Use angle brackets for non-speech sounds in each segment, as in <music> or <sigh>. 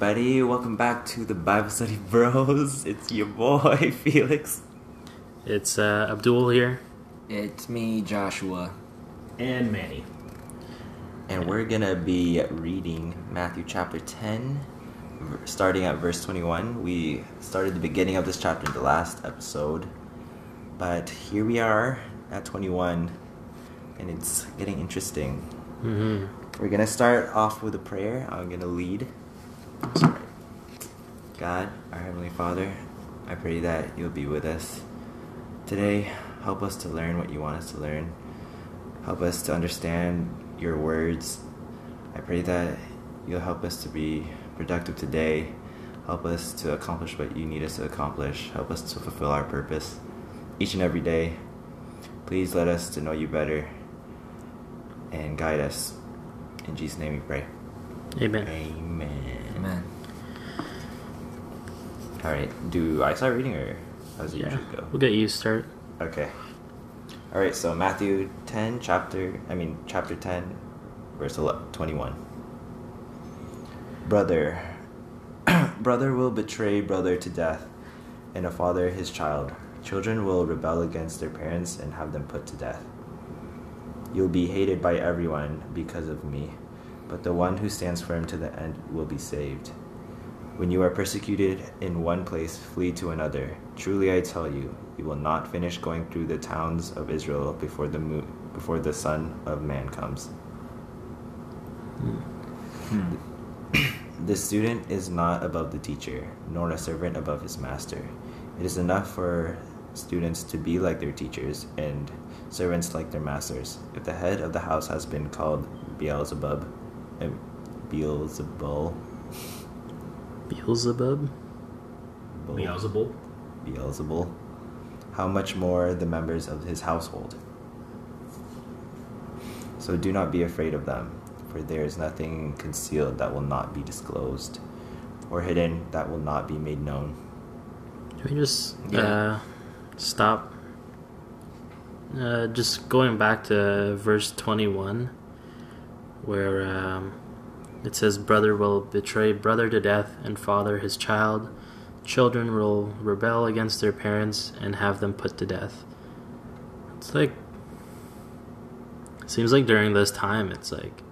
everybody. Welcome back to the Bible Study <laughs> Bros. It's your boy, <laughs> Felix. It's uh, Abdul here. It's me, Joshua. and Manny. And we're going to be reading Matthew chapter 10, starting at verse 21. We started the beginning of this chapter in the last episode. But here we are at 21, and it's getting interesting. hmm We're going to start off with a prayer. I'm going to lead. God, our Heavenly Father, I pray that you'll be with us today. Help us to learn what you want us to learn. Help us to understand your words. I pray that you'll help us to be productive today. Help us to accomplish what you need us to accomplish. Help us to fulfill our purpose each and every day. Please let us to know you better and guide us. In Jesus' name we pray. Amen. Amen. Amen. All right. Do I start reading or how does it Yeah, usually go? we'll get you start. Okay. All right. So Matthew ten, chapter I mean chapter ten, verse 11, 21. Brother, <clears throat> brother will betray brother to death, and a father his child. Children will rebel against their parents and have them put to death. You'll be hated by everyone because of me, but the one who stands firm to the end will be saved. When you are persecuted in one place, flee to another. Truly I tell you, you will not finish going through the towns of Israel before the mo- before the Son of Man comes. Hmm. Hmm. The student is not above the teacher, nor a servant above his master. It is enough for students to be like their teachers and servants like their masters. If the head of the house has been called Beelzebub, Beelzebul, Beelzebub. Bul- Beelzebul. Beelzebul, how much more the members of his household? So do not be afraid of them, for there is nothing concealed that will not be disclosed, or hidden that will not be made known. Can we just Yeah. uh, stop? Uh, just going back to verse 21, where um, it says, Brother will betray brother to death, and father his child. Children will rebel against their parents and have them put to death. It's like. Seems like during this time, it's like.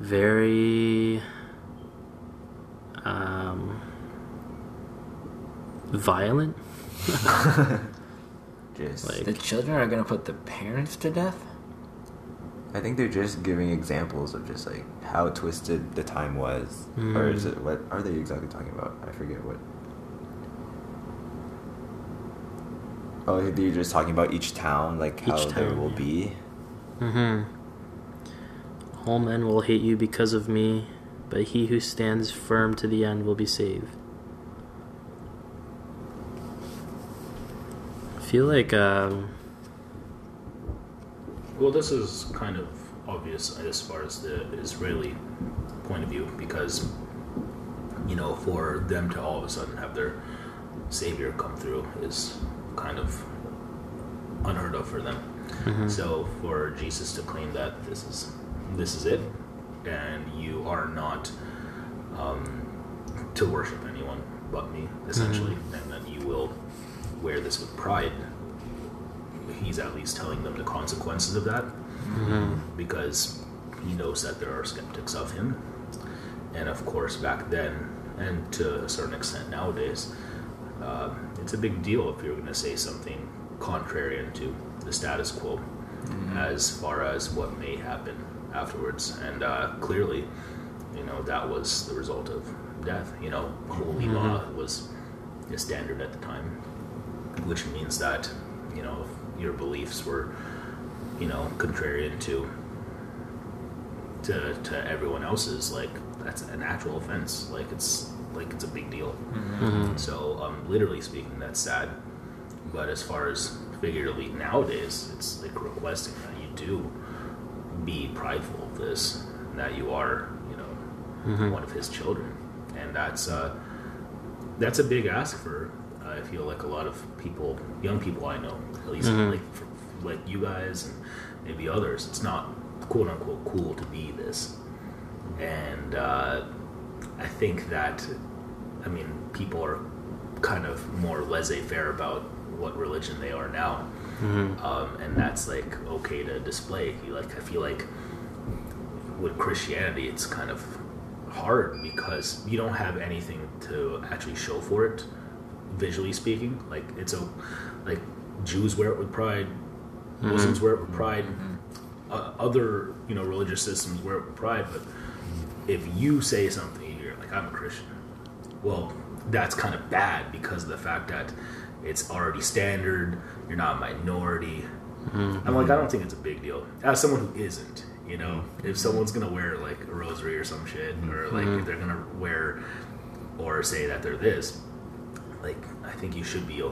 Very. Um, violent. <laughs> <laughs> Just, Like- The children are gonna put the parents to death? I think they're just giving examples of just like how twisted the time was, or is Mm. it what are they exactly talking about? I forget what. Oh, they're just talking about each town, like how Each there will yeah. be. Mm-hmm. All men will hate you because of me, but he who stands firm to the end will be saved. I feel like um, Well, this is kind of obvious as far as the Israeli point of view because, you know, for them to all of a sudden have their savior come through is kind of unheard of for them. mhm. So for Jesus to claim that this is this is it, and you are not um, to worship anyone but me, essentially, and that you will wear this with pride. He's at least telling them the consequences of that, Mhm. because he knows that there are skeptics of him, and of course back then, and to a certain extent nowadays, uh, it's a big deal if you're going to say something contrarian to the status quo as far as what may happen afterwards. And uh, clearly, you know, that was the result of death. You know, holy law was a standard at the time, which means that, you know, your beliefs were, you know, contrarian to to, to everyone else's, like that's an actual offense. Like it's like it's a big deal. Mhm. So, um, literally speaking, that's sad. But as far as figuratively nowadays, it's like requesting that you do be prideful of this, that you are, you know, Mhm. one of his children, and that's uh, that's a big ask for. I feel like a lot of people, young people I know, at least Mhm. like for, like you guys and maybe others, it's not quote unquote cool to be this, and uh, I think that, I mean, people are kind of more laissez-faire about what religion they are now, um, and that's like okay to display. Like, I feel like with Christianity, it's kind of hard because you don't have anything to actually show for it, visually speaking. Like it's a like Jews wear it with pride, mm-hmm. Muslims wear it with mm-hmm. pride, uh, other you know religious systems wear it with pride. But if you say something, you're like I'm a Christian. Well, that's kind of bad because of the fact that it's already standard. You're not a minority. Mm-hmm. I'm like, I don't think it's a big deal. As someone who isn't, you know, if someone's gonna wear like a rosary or some shit, or like if they're gonna wear or say that they're this, like I think you should be,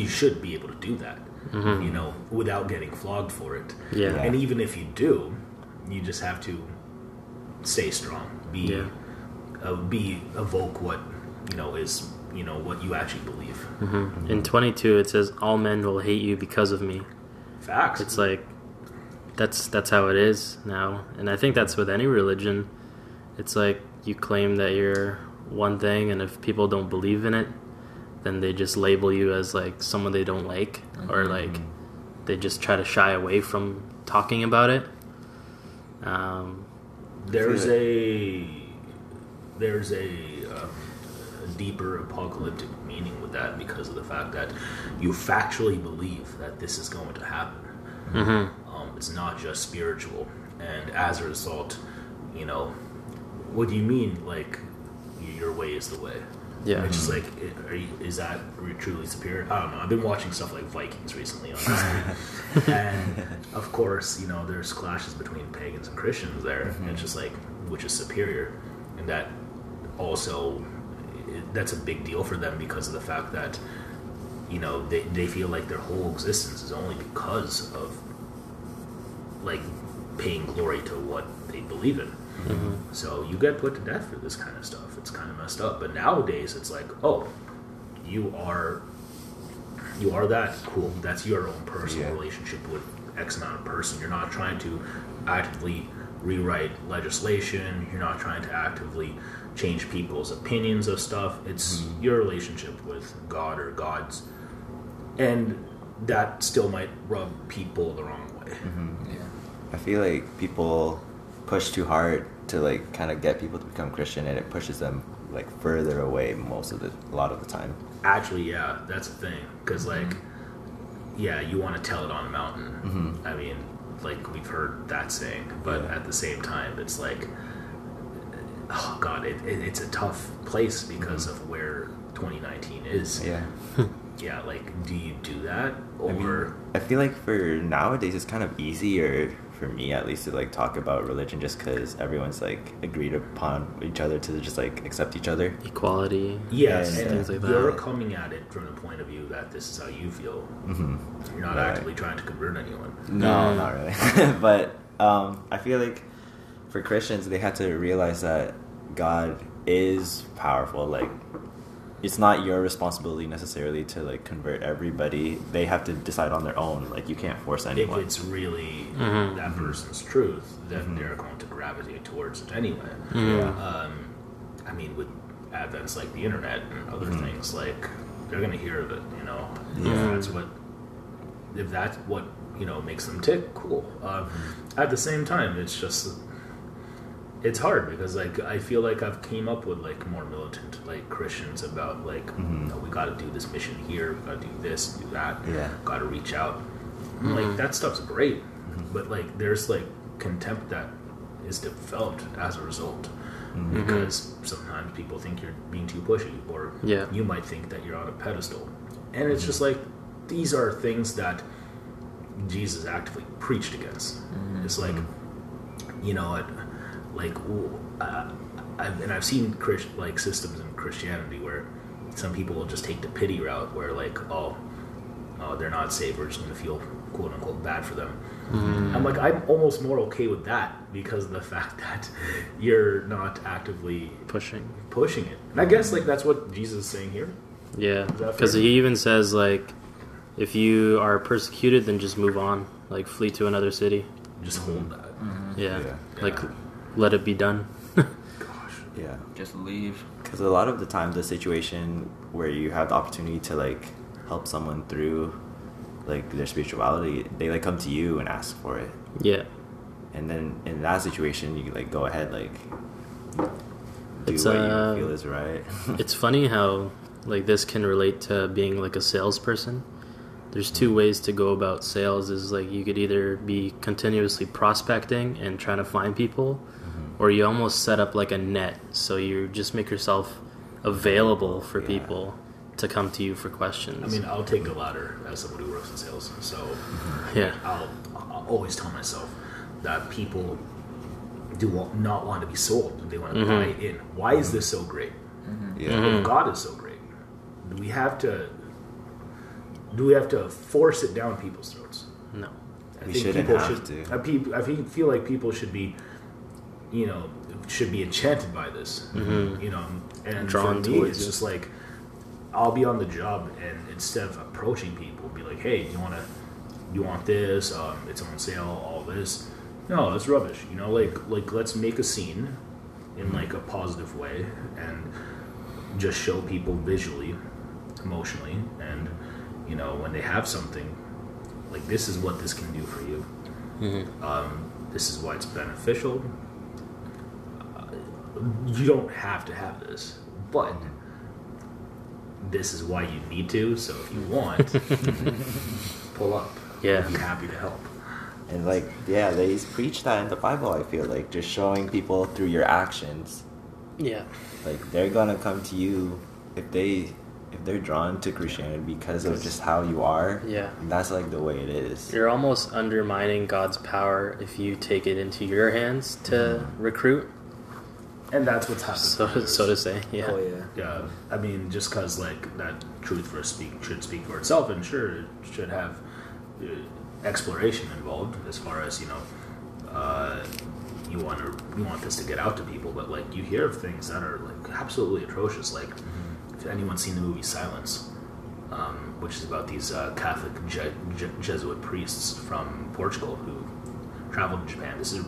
you should be able to do that, you know, without getting flogged for it. Yeah. Yeah. And even if you do, you just have to stay strong. Be, Yeah. uh, be evoke what you know is you know what you actually believe. hmm In 22, it says, All men will hate you because of me. Facts. It's like, that's that's how it is now. And I think that's with any religion. It's like you claim that you're one thing, and if people don't believe in it, then they just label you as like someone they don't like, or like they just try to shy away from talking about it. Um, there's a there's a, um, a deeper apocalyptic meaning with that because of the fact that you factually believe that this is going to happen. mhm. Um, it's not just spiritual, and as a result, you know, what do you mean? Like your way is the way. Yeah. It's just like, are you, is that truly superior? I don't know. I've been watching stuff like Vikings recently on History, <laughs> and of course, you know, there's clashes between pagans and Christians there. And mm-hmm. it's just like, which is superior, and that also that's a big deal for them because of the fact that you know they, they feel like their whole existence is only because of like paying glory to what they believe in. Mm-hmm. So you get put to death for this kind of stuff. It's kind of messed up. But nowadays, it's like, oh, you are, you are that cool. That's your own personal Yeah. relationship with X amount of person. You're not trying to actively rewrite legislation. You're not trying to actively change people's opinions of stuff. It's mm-hmm. your relationship with God or gods, and that still might rub people the wrong way. Mm-hmm. Yeah. I feel like people push too hard to like kind of get people to become Christian, and it pushes them like further away most of the a lot of the time. Actually, yeah, that's the thing. Because, mm-hmm. like, yeah, you want to tell it on a mountain. Mm-hmm. I mean, like, we've heard that saying. But Yeah. at the same time, it's like, oh, God, it, it, it's a tough place because mm-hmm. of where 2019 is. Yeah. <laughs> Yeah, like, do you do that? Or, I mean, I feel like for nowadays it's kind of easier for me at least to like talk about religion just because everyone's like agreed upon each other to just like accept each other. equality. yes, and and things like you're that. coming at it from the point of view that this is how you feel. hmm You're not Right. actively trying to convert anyone. No, Mm. not really. <laughs> but um, I feel like for Christians, they have to realize that God is powerful. Like, it's not your responsibility necessarily to like convert everybody. They have to decide on their own. Like, you can't force anyone. if it's really Mhm. that person's truth, then Mhm. they're going to gravitate towards it anyway. Mm. Yeah. Um, I mean, with advents like the internet and other Mhm. things, like they're going to hear of it. You know, Yeah. if that's what if that's what you know makes them tick. Cool. Um, at the same time, it's just it's hard because like I feel like I've came up with like more militant like Christians about like Mhm. "No, we got to do this mission here, we got to do this, do that, Yeah. got to reach out. I'm Like that stuff's great, mm-hmm. but like there's like contempt that is developed as a result Mhm. because sometimes people think you're being too pushy, or Yeah. you might think that you're on a pedestal, and it's mm-hmm. just like these are things that Jesus actively preached against. It's like you know what, like uh, I've, and I've seen Christ, like systems in Christianity where some people will just take the pity route, where like oh, oh they're not saved, we're just gonna feel quote unquote bad for them. I'm like I'm almost more okay with that because of the <laughs> fact that you're not actively Pushing. pushing it. And I guess like that's what Jesus is saying here. Yeah, because he even says like, if you are persecuted, then just move on, like flee to another city. Just hold that. Yeah, Yeah. like Yeah. Let it be done. Gosh, Yeah. Just leave. Because a lot of the time, the situation where you have the opportunity to like help someone through like their spirituality, they like come to you and ask for it, Yeah. and then in that situation, you like go ahead like do It's, what uh, you feel is right. <laughs> It's funny how like this can relate to being like a salesperson. There's two ways to go about sales is like you could either be continuously prospecting and trying to find people or you almost set up like a net so you just make yourself available for Yeah. people to come to you for questions. I mean, I'll take the latter as somebody who works in sales. So yeah. I'll, I'll always tell myself that people do wa- not want to be sold; they want to Mhm. buy in. Why is this so great? yeah. Mhm. God is so great, do we have to? Do we have to force it down people's throats? No. I We think shouldn't people have should, to. I, peop- I feel like people should be, you know, should be enchanted by this. Mhm. You know, and Drawn for me, it's it. just like I'll be on the job, and instead of approaching people, be like, "Hey, you want to, you want this? Um, it's on sale. All this." No, that's rubbish. You know, like like let's make a scene in like a positive way and just show people visually, emotionally, and you know when they have something, like this is what this can do for you. Mhm. Um, this is why it's beneficial. You don't have to have this, but this is why you need to. So if you want, <laughs> pull up. Yeah. I'd be happy to help. And like, yeah, they preach that in the Bible. I feel like just showing people through your actions, Yeah. like they're gonna come to you if they if they're drawn to Christianity because of just how you are. Yeah. and that's like the way it is. You're almost undermining God's power if you take it into your hands to mm-hmm. recruit, And that's what's happening. so so to say. Yeah. Oh yeah. Yeah, I mean, just because like that truth for speak should speak for itself, and sure, it should have uh, exploration involved as far as you know. Uh, you want to you want this to get out to people, but like you hear of things that are like absolutely atrocious. Like, if anyone's seen the movie Silence, um, which is about these uh, Catholic Je- Je- Jesuit priests from Portugal who traveled to Japan. This is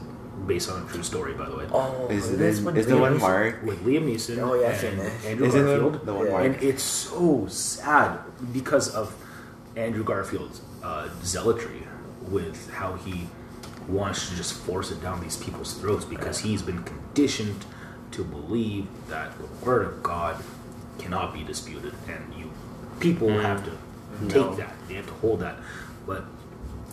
based on a true story, by the way. Oh, Is, this is, one is the one Liam- Mark? With Liam Neeson Oh, yeah, and that. Andrew Is it Garfield, the one Yeah. Mark? and it's so sad because of Andrew Garfield's uh, zealotry with how he wants to just force it down these people's throats because he's been conditioned to believe that the word of God cannot be disputed, and you people have to take that. They have to hold that, but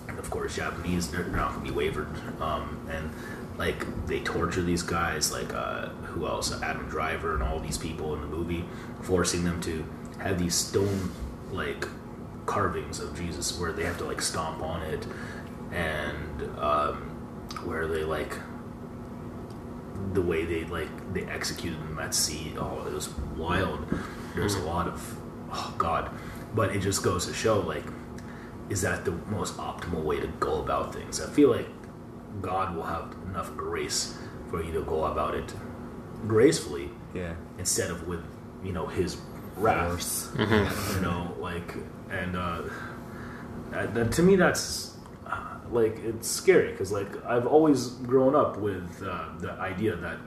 of course, Japanese they're not gonna be wavered. Um, and like they torture these guys, like uh, who else? Adam Driver and all these people in the movie, forcing them to have these stone like carvings of Jesus where they have to like stomp on it, and um, where they like the way they like they executed them at sea. Oh, it was wild. There's a lot of oh god, but it just goes to show like is that the most optimal way to go about things? I feel like God will have enough grace for you to go about it gracefully Yeah. instead of with you know His wrath. Force. Mm-hmm. You know, like and uh, that, that- to me that's uh, like it's scary because like I've always grown up with uh, the idea that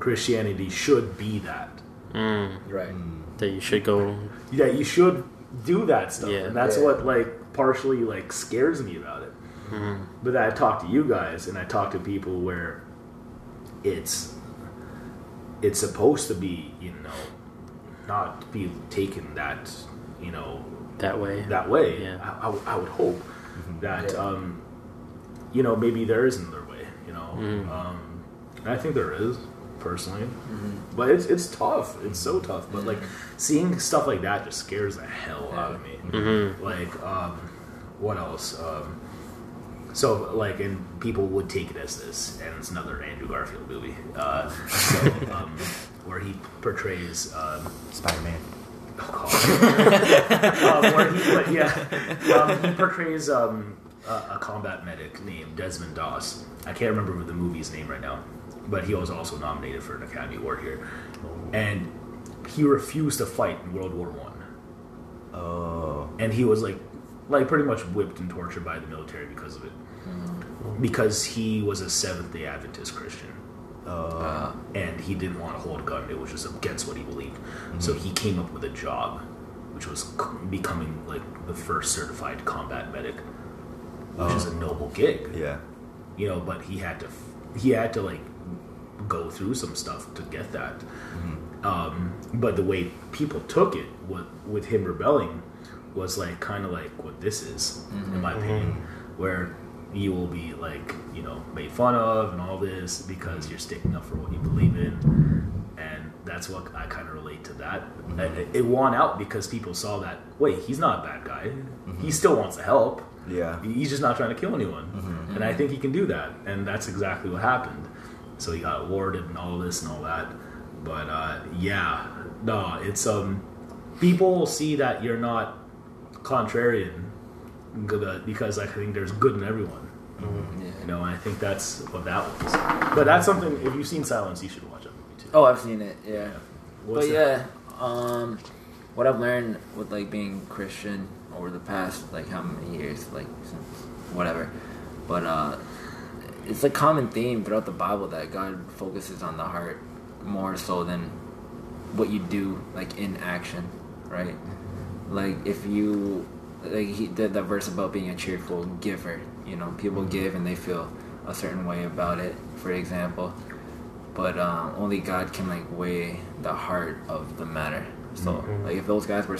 Christianity should be that. Mm, Right. that you should go. Yeah, you should do that stuff, Yeah. and that's Yeah. what like partially like scares me about it. Mhm. But I talk to you guys, and I talk to people where it's it's supposed to be, you know, not be taken that, you know, that way. that way. Yeah. I, I would- I would hope that, Yeah. um, you know, maybe there is another way. You know, Mhm. um, I think there is personally, Mm-hmm. but it's it's tough. It's so tough. But like seeing stuff like that just scares the hell out of me. Mhm. Like, um, what else? Um, so like, and people would take it as this, and it's another Andrew Garfield movie. Uh, so um, <laughs> where he portrays. Um, Spider Man. Oh, God. <laughs> um, where he, but yeah, um, he portrays um, a, a combat medic named Desmond Doss. I can't remember the movie's name right now, but he was also nominated for an Academy Award here, and he refused to fight in World War One, Oh. and he was like, like pretty much whipped and tortured by the military because of it, because he was a Seventh Day Adventist Christian. Uh, and he didn't want to hold a gun. It was just against what he believed. So he came up with a job, which was c- becoming like the first certified combat medic, which is a noble gig. Yeah. You know, but he had to he had to like go through some stuff to get that. Um, but the way people took it with, with him rebelling was like kind of like what this is, in mm-hmm. my mm-hmm. opinion, where you will be like you know made fun of and all this because you're sticking up for what you believe in, and that's what I kind of relate to that. Mm-hmm. And It, it won out because people saw that wait he's not a bad guy, he still wants to help. Yeah. He's just not trying to kill anyone. And I think he can do that. And that's exactly what happened. So he got awarded and all this and all that. But uh, yeah, no, it's um people see that you're not contrarian good- because I think there's good in everyone. yeah. You know, and I think that's what that was. But that's something if you've seen Silence, you should watch that movie too. Oh, I've seen it. Yeah. What's but that? yeah, um, what I've learned with like being Christian over the past like how many years, like since whatever, but uh, it's a common theme throughout the Bible that God focuses on the heart more so than what you do like in action, right? Like if you like he did that verse about being a cheerful giver, you know, people give and they feel a certain way about it, for example but um, only God can like weigh the heart of the matter. So like if those guys were,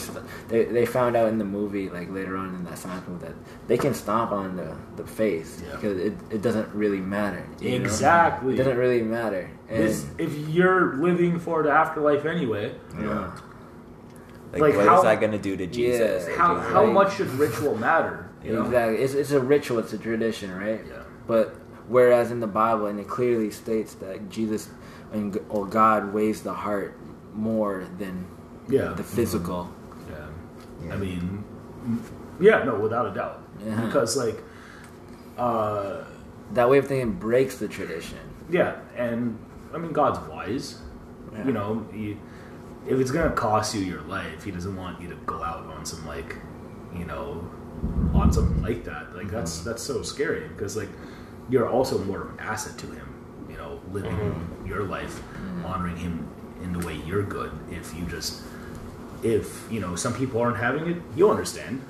they they found out in the movie like later on in that Silence movie that they can stomp on the the face Yeah. because it, it doesn't really matter. you know? Exactly. it doesn't really matter. And This, if you're living for the afterlife anyway, yeah, Like, Like what how- is that gonna do to Jesus? Yeah. How it how like- much should ritual matter? You know? exactly. It's it's a ritual. It's a tradition, right? Yeah. But whereas in the Bible, and it clearly states that Jesus and or God weighs the heart more than Yeah. the physical. Yeah. I mean, yeah, no, without a doubt. Yeah. Because, like, uh, That way of thinking breaks the tradition. yeah, and I mean, God's wise. Yeah. You know, he, if it's going to cost you your life, He doesn't want you to go out on some, like, you know, on something like that. Like, that's mm-hmm. that's so scary because, like, you're also more of an asset to Him, you know, living mm-hmm. your life, mm-hmm. honoring Him in the way you're good. If you just, if, you know, some people aren't having it, you'll understand.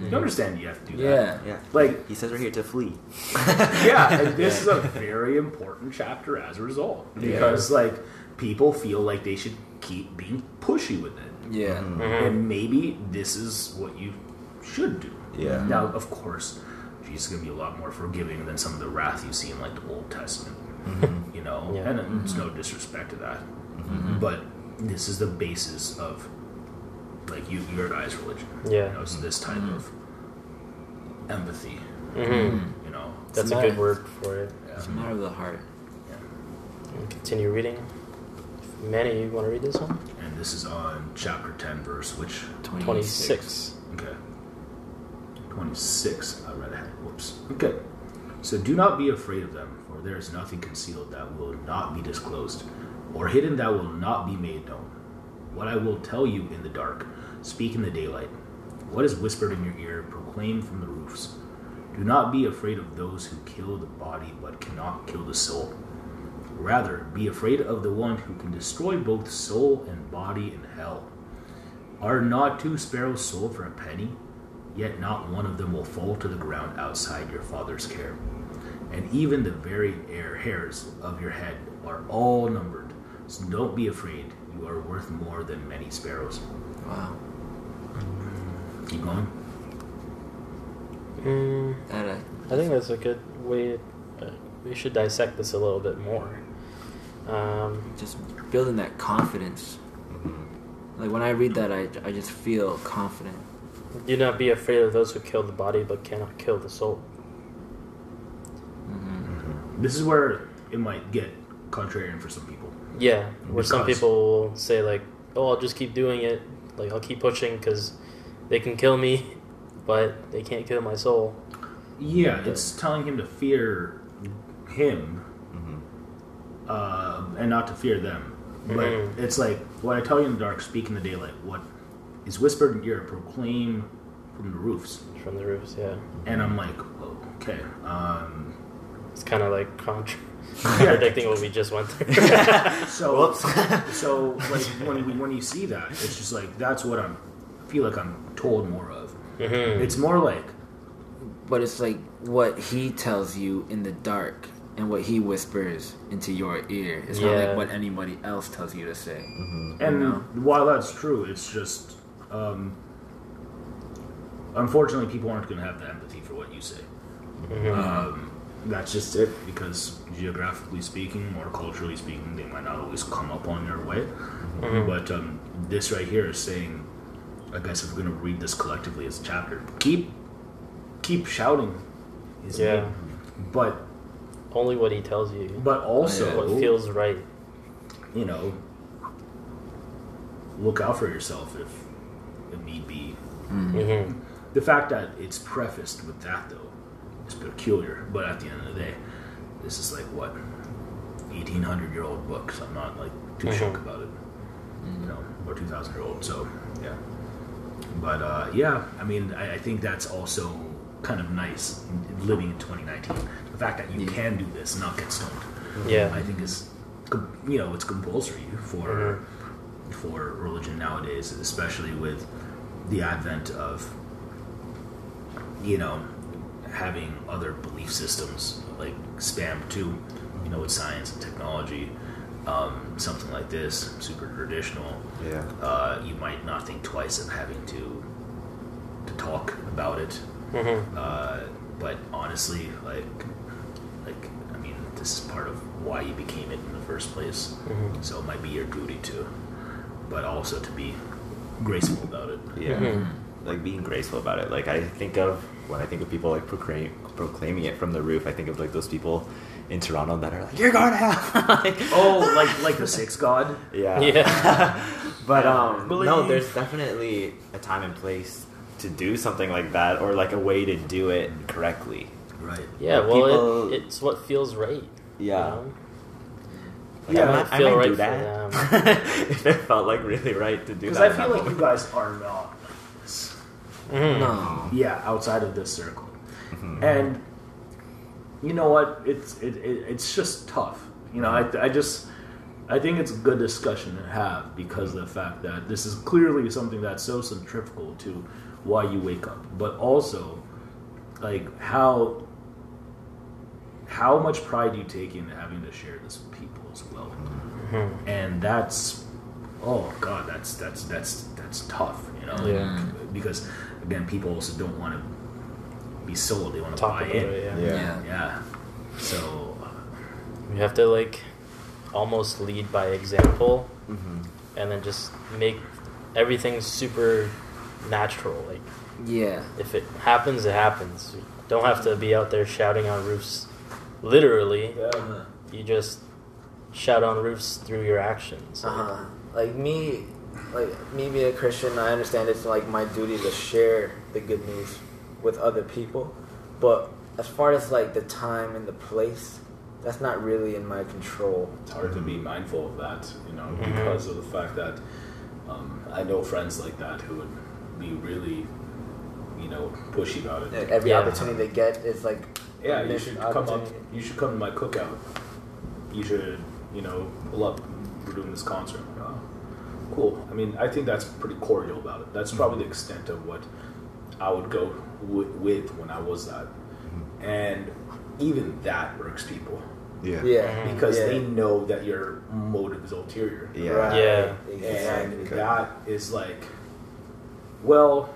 You understand you have to do that. Yeah. Yeah. Like, He says we're here to flee. <laughs> yeah, and <laughs> this is a very important chapter as a result because like people feel like they should keep being pushy with it, Yeah. Mm-hmm. and maybe this is what you should do. Yeah. Now, of course, Jesus is gonna be a lot more forgiving than some of the wrath you see in like the Old Testament. Mm-hmm. You know, Yeah. and it's no mm-hmm. disrespect to that, but this is the basis of like you your guys' religion. Yeah. you know, so this type of empathy. You know, That's a matter. good word for it. yeah. It's a matter of the heart. And continue reading. Manny, you want to read this one? And this is on chapter 10, verse which? 26. Okay. 26. I read ahead. Whoops. Okay. So do not be afraid of them, for there is nothing concealed that will not be disclosed, or hidden that will not be made known. What I will tell you in the dark, speak in the daylight. What is whispered in your ear, proclaim from the roofs. Do not be afraid of those who kill the body but cannot kill the soul. Rather, be afraid of the one who can destroy both soul and body in hell. Are not two sparrows sold for a penny? Yet not one of them will fall to the ground outside your Father's care. And even the very air hairs of your head are all numbered. So don't be afraid. You are worth more than many sparrows. Wow. Keep going. Mm, That, uh, I think that's a good way. Uh, we should dissect this a little bit more. Um, just building that confidence. Like when I read that, I, I just feel confident. do not be afraid of those who kill the body but cannot kill the soul. This is where it might get contrarian for some people. Yeah, where some people will say like, "Oh, I'll just keep doing it. Like I'll keep pushing because they can kill me, but they can't kill my soul." Yeah, it's telling him to fear him uh, and not to fear them. But Mhm. it's like, what I tell you in the dark, speak in the daylight. What is whispered in your ear, proclaim from the roofs. From the roofs, yeah. And I'm like, okay. Um, It's kind of like contra- <laughs> <laughs> predicting what we just went through. <laughs> So, so like when we, when you see that, it's just like that's what I'm feel like I'm told more of. Mhm. It's more like But it's like what he tells you in the dark and what he whispers into your ear. It's not like what anybody else tells you to say. And know? while that's true, it's just um, unfortunately people aren't going to have the empathy for what you say. Um, that's just it because geographically speaking or culturally speaking, they might not always come up on your way. But um, this right here is saying, I guess if we're going to read this collectively as a chapter, keep keep shouting his Yeah. name, but Only what he tells you. but also What feels right. you know, look out for yourself if it need be. hmm The fact that it's prefaced with that, though, is peculiar. But at the end of the day, this is like what, eighteen hundred year old book. So I'm not like too shook Mhm. about it, you know, or two thousand year old. So yeah, but uh, yeah, I mean, I, I think that's also kind of nice living in 2019. The fact that you Yeah. can do this and not get stoned. Yeah. I think is, you know, it's compulsory for for religion nowadays, especially with the advent of, you know, having other belief systems like spam too, you know, with science and technology. Um, something like this, super traditional, Yeah. uh, you might not think twice of having to to talk about it. hmm Uh, but honestly, like, like I mean, this is part of why you became it in the first place. Mhm. So it might be your duty to, but also to be graceful about it. Yeah. Mhm. Like being graceful about it. Like I think of when I think of people like proclaim, proclaiming it from the roof. I think of like those people in Toronto that are like, "You're going to hell." <laughs> like, Oh, <laughs> like like the six god. Yeah. Yeah. <laughs> but um, no, there's definitely a time and place to do something like that, or like a way to do it correctly. Right. Yeah, But well, people- it, it's what feels right. You Yeah. know? Like, Yeah, I might, I feel might right do for that <laughs> <laughs> if it felt like really right to do that. Because that. I feel that like you guys are not like this. Mhm. No. Yeah, outside of this circle. Mhm. and you know what it's it, it, it's just tough you know I, I just i think it's a good discussion to have because of the fact that this is clearly something that's so centrifugal to why you wake up but also like how how much pride you take in having to share this with people as well Mhm. and that's oh god that's that's that's that's tough you know Yeah. because again people also don't want to be sold they want to Talk buy in it, yeah. Yeah. Yeah. yeah so You have to like almost lead by example, Mhm. and then just make everything super natural. Like Yeah. if it happens, it happens. You don't have to be out there shouting on roofs, literally. You just shout on roofs through your actions. Uh huh. Like me, like me being a Christian, I understand it's like my duty to share the good news with other people. But as far as like the time and the place, that's not really in my control. it's hard to be mindful of that, you know, Mhm. because of the fact that um, I know friends like that who would be really, you know, pushy about it. Every Yeah. opportunity they get is like yeah, a you missed should come up. opportunity. You should come to my cookout. You should, you know, pull up. We're doing this concert. I'm like, oh, cool. I mean, I think that's pretty cordial about it. That's mm-hmm. probably the extent of what I would go w- with when I was that, mm-hmm. and even that irks people Yeah. Yeah. Because yeah. they know that your motive is ulterior. Yeah. Right. Yeah. Exactly. And that is like, well,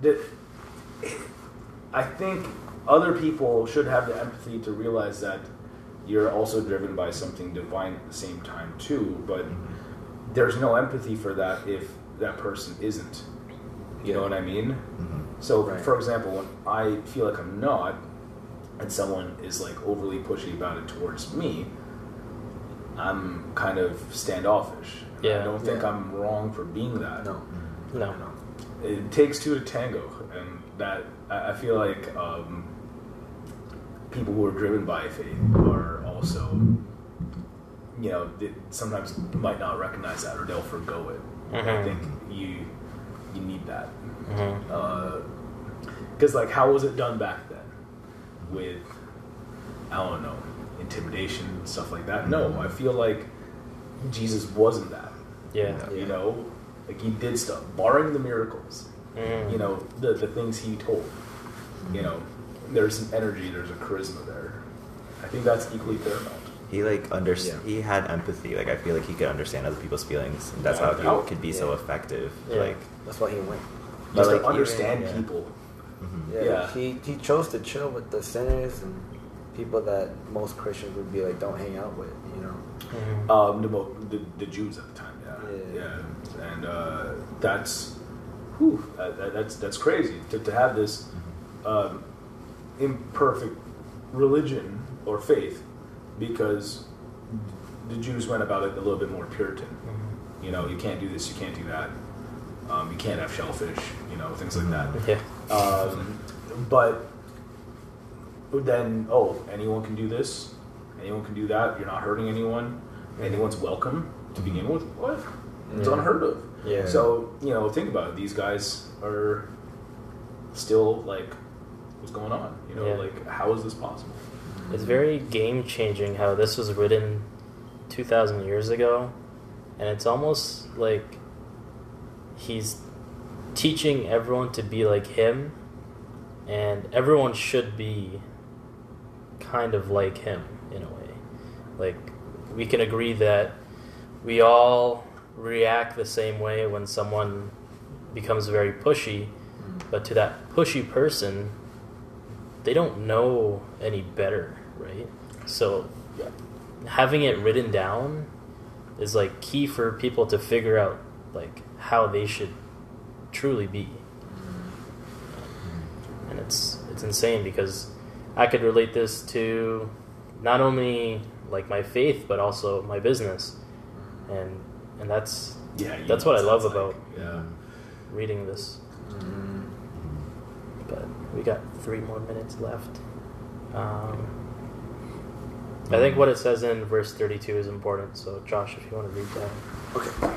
the, I think other people should have the empathy to realize that you're also driven by something divine at the same time too. But there's no empathy for that if that person isn't. You know what I mean? Mhm. So, Right. for example, when I feel like I'm not, and someone is like overly pushy about it towards me, I'm kind of standoffish. Yeah. I don't think Yeah. I'm wrong for being that. No. No. No. It takes two to tango, and that I I feel like um, people who are driven by faith are also, you know, they sometimes might not recognize that or they'll forgo it. I Mhm. think you you need that because like how was it done back then with i don't know intimidation, stuff like that. No, I feel like Jesus wasn't that. Yeah. You know, like he did stuff, barring the miracles. Mm. You know, the the things he told. You know, there's some energy, there's a charisma there. I think that's equally paramount. He like under Yeah. he had empathy. Like I feel like he could understand other people's feelings, and that's Yeah, how he could be so effective. Yeah. Like That's why he went. But, Just like, to understand even- yeah. people. mhm. Yeah, Yeah. He he chose to chill with the sinners and people that most Christians would be like, don't hang out with. You know. Mhm. Um, the, the the Jews at the time, yeah, Yeah. yeah, and uh, that's, whew, that, that, that's that's crazy to, to have this um, imperfect religion or faith, because the Jews went about it a little bit more Puritan. Mhm. You know, you can't do this, you can't do that. Um, you can't have shellfish, you know, things like that. Yeah. Um, but then, oh, anyone can do this. Anyone can do that. You're not hurting anyone. Anyone's welcome to begin with. What? It's Yeah. unheard of. Yeah. So you know, think about it. These guys are still like, what's going on? You know, Yeah. like how is this possible? It's very game changing how this was written 2,000 years ago. And it's almost like he's teaching everyone to be like him. And everyone should be kind of like him in a way. Like, we can agree that we all react the same way when someone becomes very pushy. But to that pushy person, they don't know any better, right? So having it written down is like key for people to figure out like how they should truly be. And it's it's insane because I could relate this to not only like my faith but also my business. And and that's Yeah, That's what I love like. about- Yeah. reading this. Mm-hmm. But we got three more minutes left. Um, I think what it says in verse 32 is important. So, Josh, if you want to read that. Okay.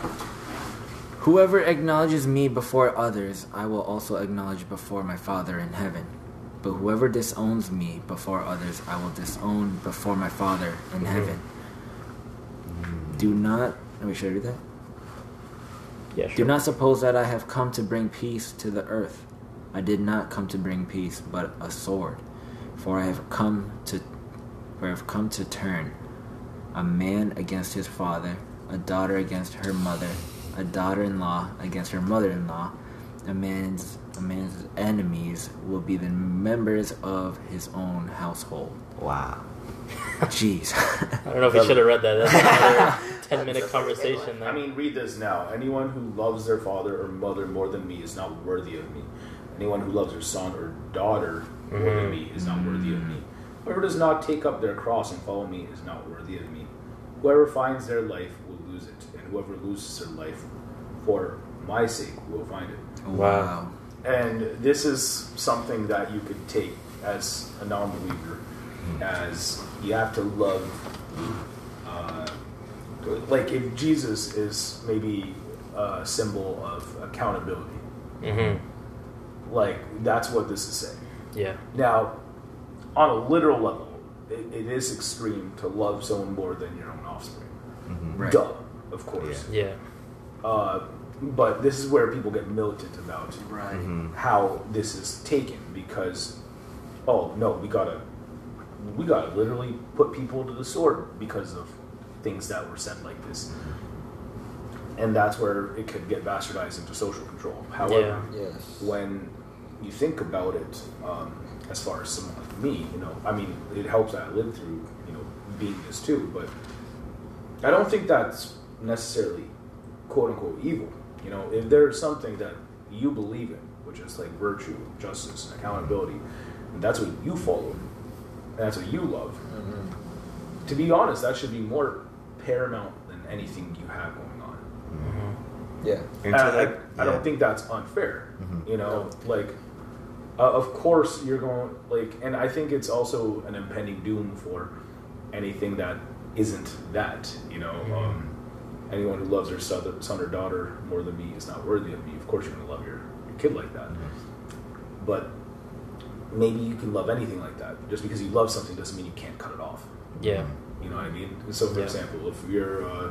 Whoever acknowledges me before others, I will also acknowledge before my Father in heaven. But whoever disowns me before others, I will disown before my Father in Mhm. heaven. Do not. Wait, should I read that? Yeah, sure. Do not suppose that I have come to bring peace to the earth. I did not come to bring peace, but a sword. For I have come to, for I have come to turn a man against his father, a daughter against her mother, a daughter-in-law against her mother-in-law. A man's a man's enemies will be the members of his own household. Wow. <laughs> Jeez. I don't know if you should have read that. That's another <laughs> 10 minute conversation. I mean, read this now. Anyone who loves their father or mother more than me is not worthy of me. Anyone who loves their son or daughter more than Mhm. me is not worthy of me. Whoever does not take up their cross and follow me is not worthy of me. Whoever finds their life will lose it, and whoever loses their life for my sake will find it. Wow. And this is something that you could take as a non-believer, as you have to love. Uh, like if Jesus is maybe a symbol of accountability, Mm-hmm. like that's what this is saying. Yeah. Now, on a literal level, it, it is extreme to love someone more than your own offspring. Mhm. Right. Duh, of course. Yeah. Uh, but this is where people get militant about Right. Mhm. how this is taken because oh no we gotta we gotta literally put people to the sword because of things that were said like this. And that's where it could get bastardized into social control. However Yes. when you think about it um, as far as someone like me you know i mean it helps that i lived through you know being this too but i don't think that's necessarily quote unquote evil. You know if there's something that you believe in which is like virtue justice and accountability and that's what you follow and that's what you love Mhm. to be honest that should be more paramount than anything you have going on Mm-hmm. Yeah. And I, I, that- I don't think that's unfair. Mhm. You know, like, uh, of course you're going like, and I think it's also an impending doom for anything that isn't that. You know, Mhm. um, anyone who loves their son, son or daughter more than me is not worthy of me. Of course, you're going to love your, your kid like that. But maybe you can love anything like that. Just because you love something doesn't mean you can't cut it off. Yeah. You know what I mean? So, for Yeah. example, if you're, uh,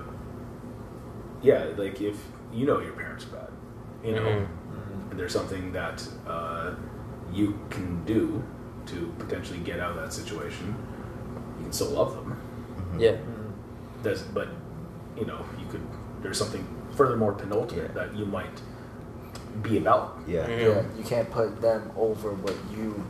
yeah, like if you know your parents are bad, you know, Mhm. and there's something that uh, you can do to potentially get out of that situation, you can still love them. Yeah. Does but you know you could there's something furthermore penultimate Yeah. that you might be about. Yeah. Mhm. Yeah, you can't put them over what you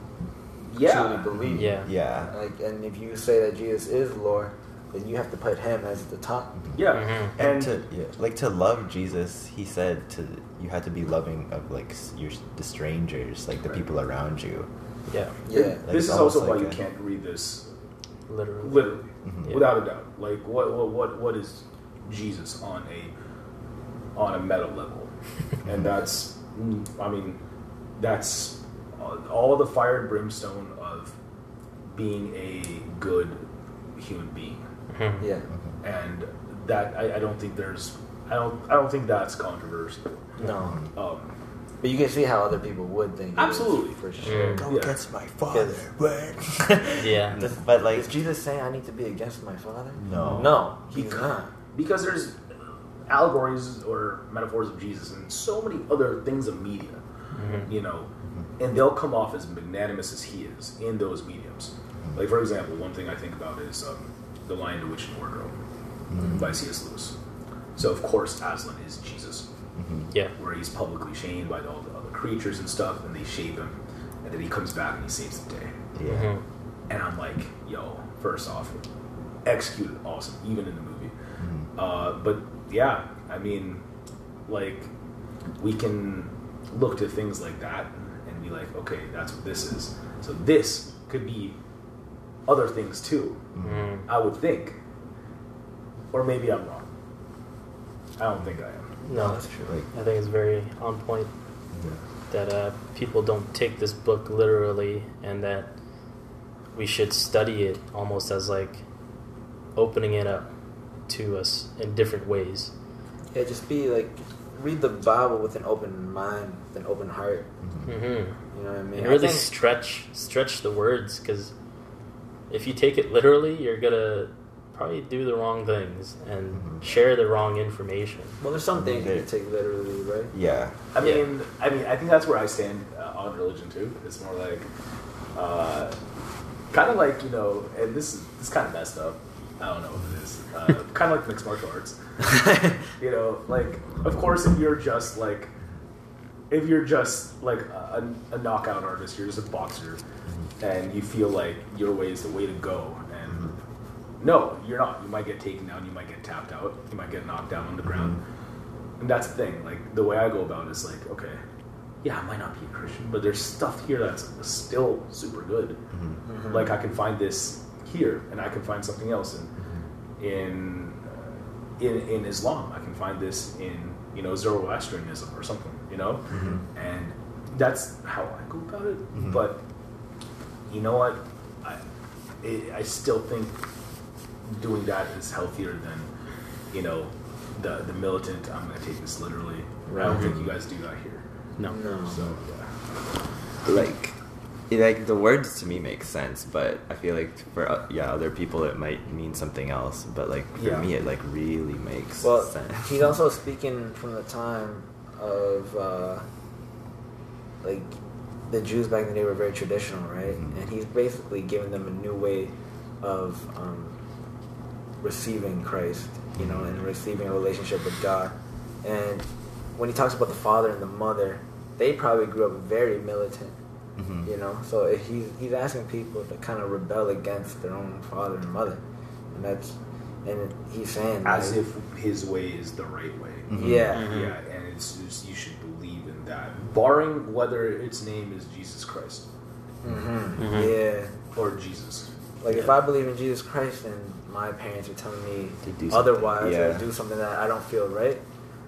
Yeah. truly believe. Yeah. Yeah. Like, and if you say that Jesus is Lord, then you have to put him as the top. Yeah, Mhm. And, and to yeah, like to love Jesus, he said to you had to be loving of like your the strangers, like the Right. people around you. Yeah. Yeah. Like, this is it's also almost why like you can't read this Literally. literally, Mhm. Yeah. without a doubt. Like what what what what is Jesus on a on a meta level, and that's mm, I mean that's all- all the fire and brimstone of being a good human being, Mhm. Yeah. and that I, I don't think there's I don't I don't think that's controversial. No. Um, But you can see how other people would think. it is, Absolutely. For sure. Mm. Go Yeah. against my father. Because- <laughs> Yeah. Does- but like is Jesus saying I need to be against my father? No. No, he's Because- not. because there's allegories or metaphors of Jesus and so many other things of media, Mhm. you know, and they'll come off as magnanimous as he is in those mediums. Like for example, one thing I think about is um, the Lion, the Witch, and the Wardrobe by C.S. Lewis. So of course Aslan is Jesus, Yeah. where he's publicly shamed by all the other creatures and stuff, and they shape him, and then he comes back and he saves the day. yeah. Mhm. And I'm like, yo, first off, executed awesome, even in the movie. Uh, but yeah, I mean, like, we can look to things like that and be like, okay, that's what this is. So this could be other things too, Mhm. I would think. Or maybe I'm wrong. I don't think I am. No, that's true. Like I think it's very on point yeah. that uh, people don't take this book literally and that we should study it almost as like opening it up to us in different ways. Yeah, just be like, read the Bible with an open mind, with an open heart. Mm-hmm. You know what I mean? and I really think- stretch stretch the words because if you take it literally, you're gonna probably do the wrong things and Mhm. share the wrong information. well, there's some things you can take literally, right? Yeah. I Yeah. mean, I mean, I think that's where I stand uh, on religion too. It's more like, uh, kind of like you know, and this is this kind of messed up. I don't know what it is. Uh, kind of like mixed martial arts. <laughs> You know, like of course, if you're just like, if you're just like a, a knockout artist, you're just a boxer, and you feel like your way is the way to go, and no, you're not. You might get taken down. You might get tapped out. You might get knocked down on the ground. And that's the thing. Like the way I go about it is like, okay, yeah, I might not be a Christian, but there's stuff here that's still super good. Like I can find this here, and I can find something else in in uh, in, in Islam. I can find this in you know Zoroastrianism or something. You know, and that's how I go about it. Mhm. But you know what? I it, I still think doing that is healthier than you know the the militant. I'm going to take this literally. I don't think you guys do that here. No. No. So yeah. like like the words to me make sense but i feel like for uh, yeah other people it might mean something else but like for Yeah. me it like really makes Well, sense he's also <laughs> speaking from the time of uh, like the Jews back in the day were very traditional, right? Mhm. And he's basically giving them a new way of um, receiving Christ, you know, and receiving a relationship with God. And when he talks about the father and the mother, they probably grew up very militant, Mhm. you know. So he's he's asking people to kind of rebel against their own father and mother, and that's and he's saying as like, if his way is the right way. Mhm. yeah. Mhm. Yeah, and it's just, you should believe in that, barring whether its name is Jesus Christ hmm Mhm. Yeah. or Jesus. Like if I believe in Jesus Christ and my parents are telling me To do otherwise yeah. or do something that I don't feel right,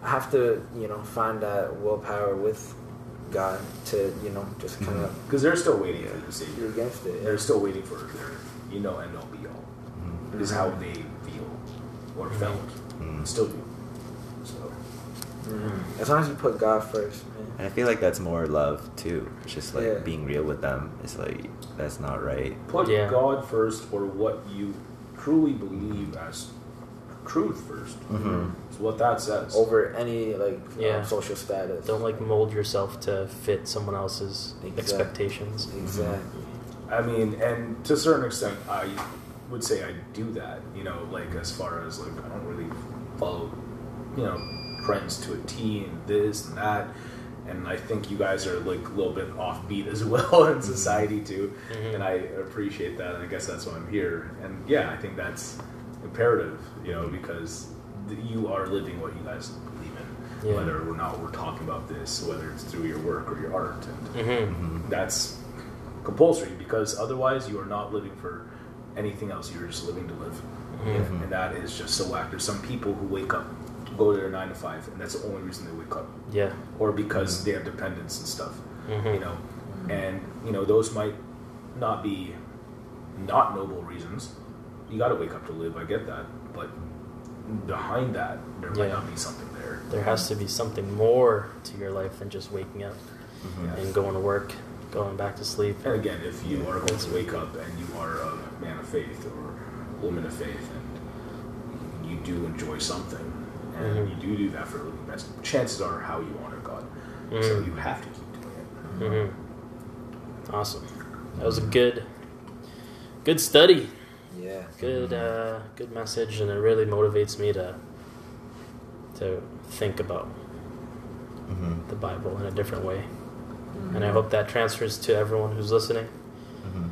I have to, you know, find that willpower with God to, you know, just kind of Because they're still waiting for the be Savior. against it. They're still waiting for their, you know, end all be all. Mhm. It is how they feel or felt, Mhm. still do. So Mm. As long as you put God first, man. And I feel like that's more love too. It's just like Yeah. being real with them. It's like that's not right. Put Yeah. God first, or what you truly believe as truth 1st Mhm. It's what that says. Over any like Yeah. um, social status. Don't like mold yourself to fit someone else's Exactly. expectations. Exactly. I mean, and to a certain extent, I would say I do that. You know, like as far as like I don't really follow, you know, trends to a T and this and that. And I think you guys are like a little bit offbeat as <laughs> well in society too, Mhm. and I appreciate that. And I guess that's why I'm here. And yeah, I think that's imperative, you know, because you are living what you guys believe in, Yeah. whether or not we're talking about this, whether it's through your work or your art, and Mm-hmm. that's compulsory because otherwise you are not living for anything else. You're just living to live, Mhm. and that is just so whack. There's some people who wake up, go to their nine to five, and that's the only reason they wake up, Yeah. or because they have dependents and stuff. Mhm. You know, and you know those might not be not noble reasons. You got to wake up to live. I get that, but behind that, there might Yeah. not be something there. There has to be something more to your life than just waking up Yeah. and going to work, going back to sleep. And again, if you are going to wake up and you are a man of faith or woman of faith and you do enjoy something and Mhm. you do do that for a living, that's chances are how you honor God. So Mhm. you have to keep doing it. hmm Awesome. That was a good, good study. Yeah. Good, uh, good message, and it really motivates me to to think about hmm the Bible in a different way. And I hope that transfers to everyone who's listening. hmm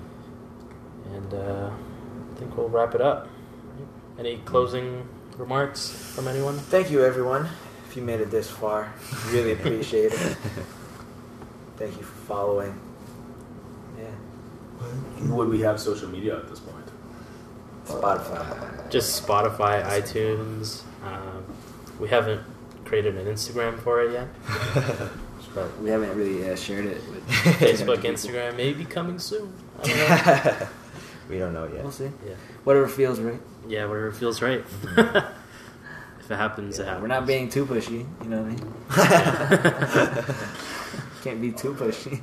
And uh, I think we'll wrap it up. Any closing remarks from anyone? Thank you, everyone. If you made it this far, really <laughs> appreciate it. Thank you for following. Yeah. Would we have social media at this point? Spotify. Just Spotify, iTunes. Um, we haven't created an Instagram for it yet, <laughs> but We haven't really uh, shared it with <laughs> Facebook, Instagram Maybe coming soon. I don't know. <laughs> we don't know yet. We'll see. Yeah, Whatever feels right. yeah, whatever feels right. if it happens, it happens. we're not being too pushy. You know what I mean? Can't be too pushy.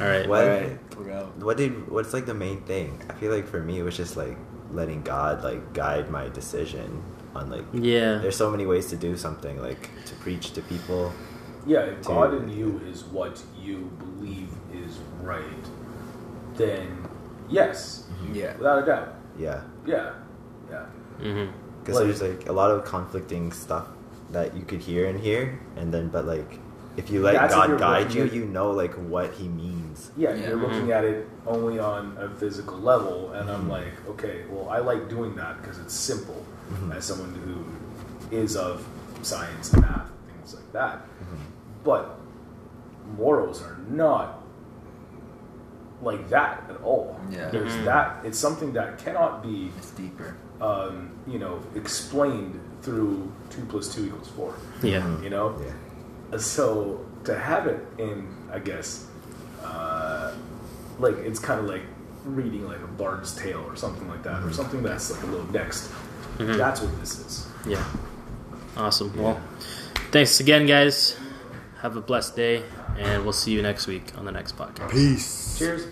All right. What? Alright, we're. What did? What's like the main thing? I feel like for me, it was just like letting God like guide my decision on like. Yeah. There's so many ways to do something, like to preach to people. Yeah, if To- God in you is what you believe is right, then yes, Yeah. without a doubt. Yeah, Yeah, yeah. Mm-hmm. because Like- there's like a lot of conflicting stuff that you could hear and hear, and then but like if you let God guide you, you know like what He means. Yeah, Yeah. you're looking Mhm. at it only on a physical level, and I'm Mhm. like, okay, well, I like doing that because it's simple. Mhm. As someone who is of science and math, things like that. But morals are not like that at all. Yeah. There's Mhm. that. It's something that cannot be, It's deeper. um, you know, explained through two plus two equals four. Yeah. You know, Yeah. so to have it in, I guess, uh, like it's kind of like reading like a Bard's Tale or something like that, or something that's like a little next. Mhm. That's what this is. Yeah. Awesome. Well, thanks again, guys. Have a blessed day, and we'll see you next week on the next podcast. Peace. Cheers.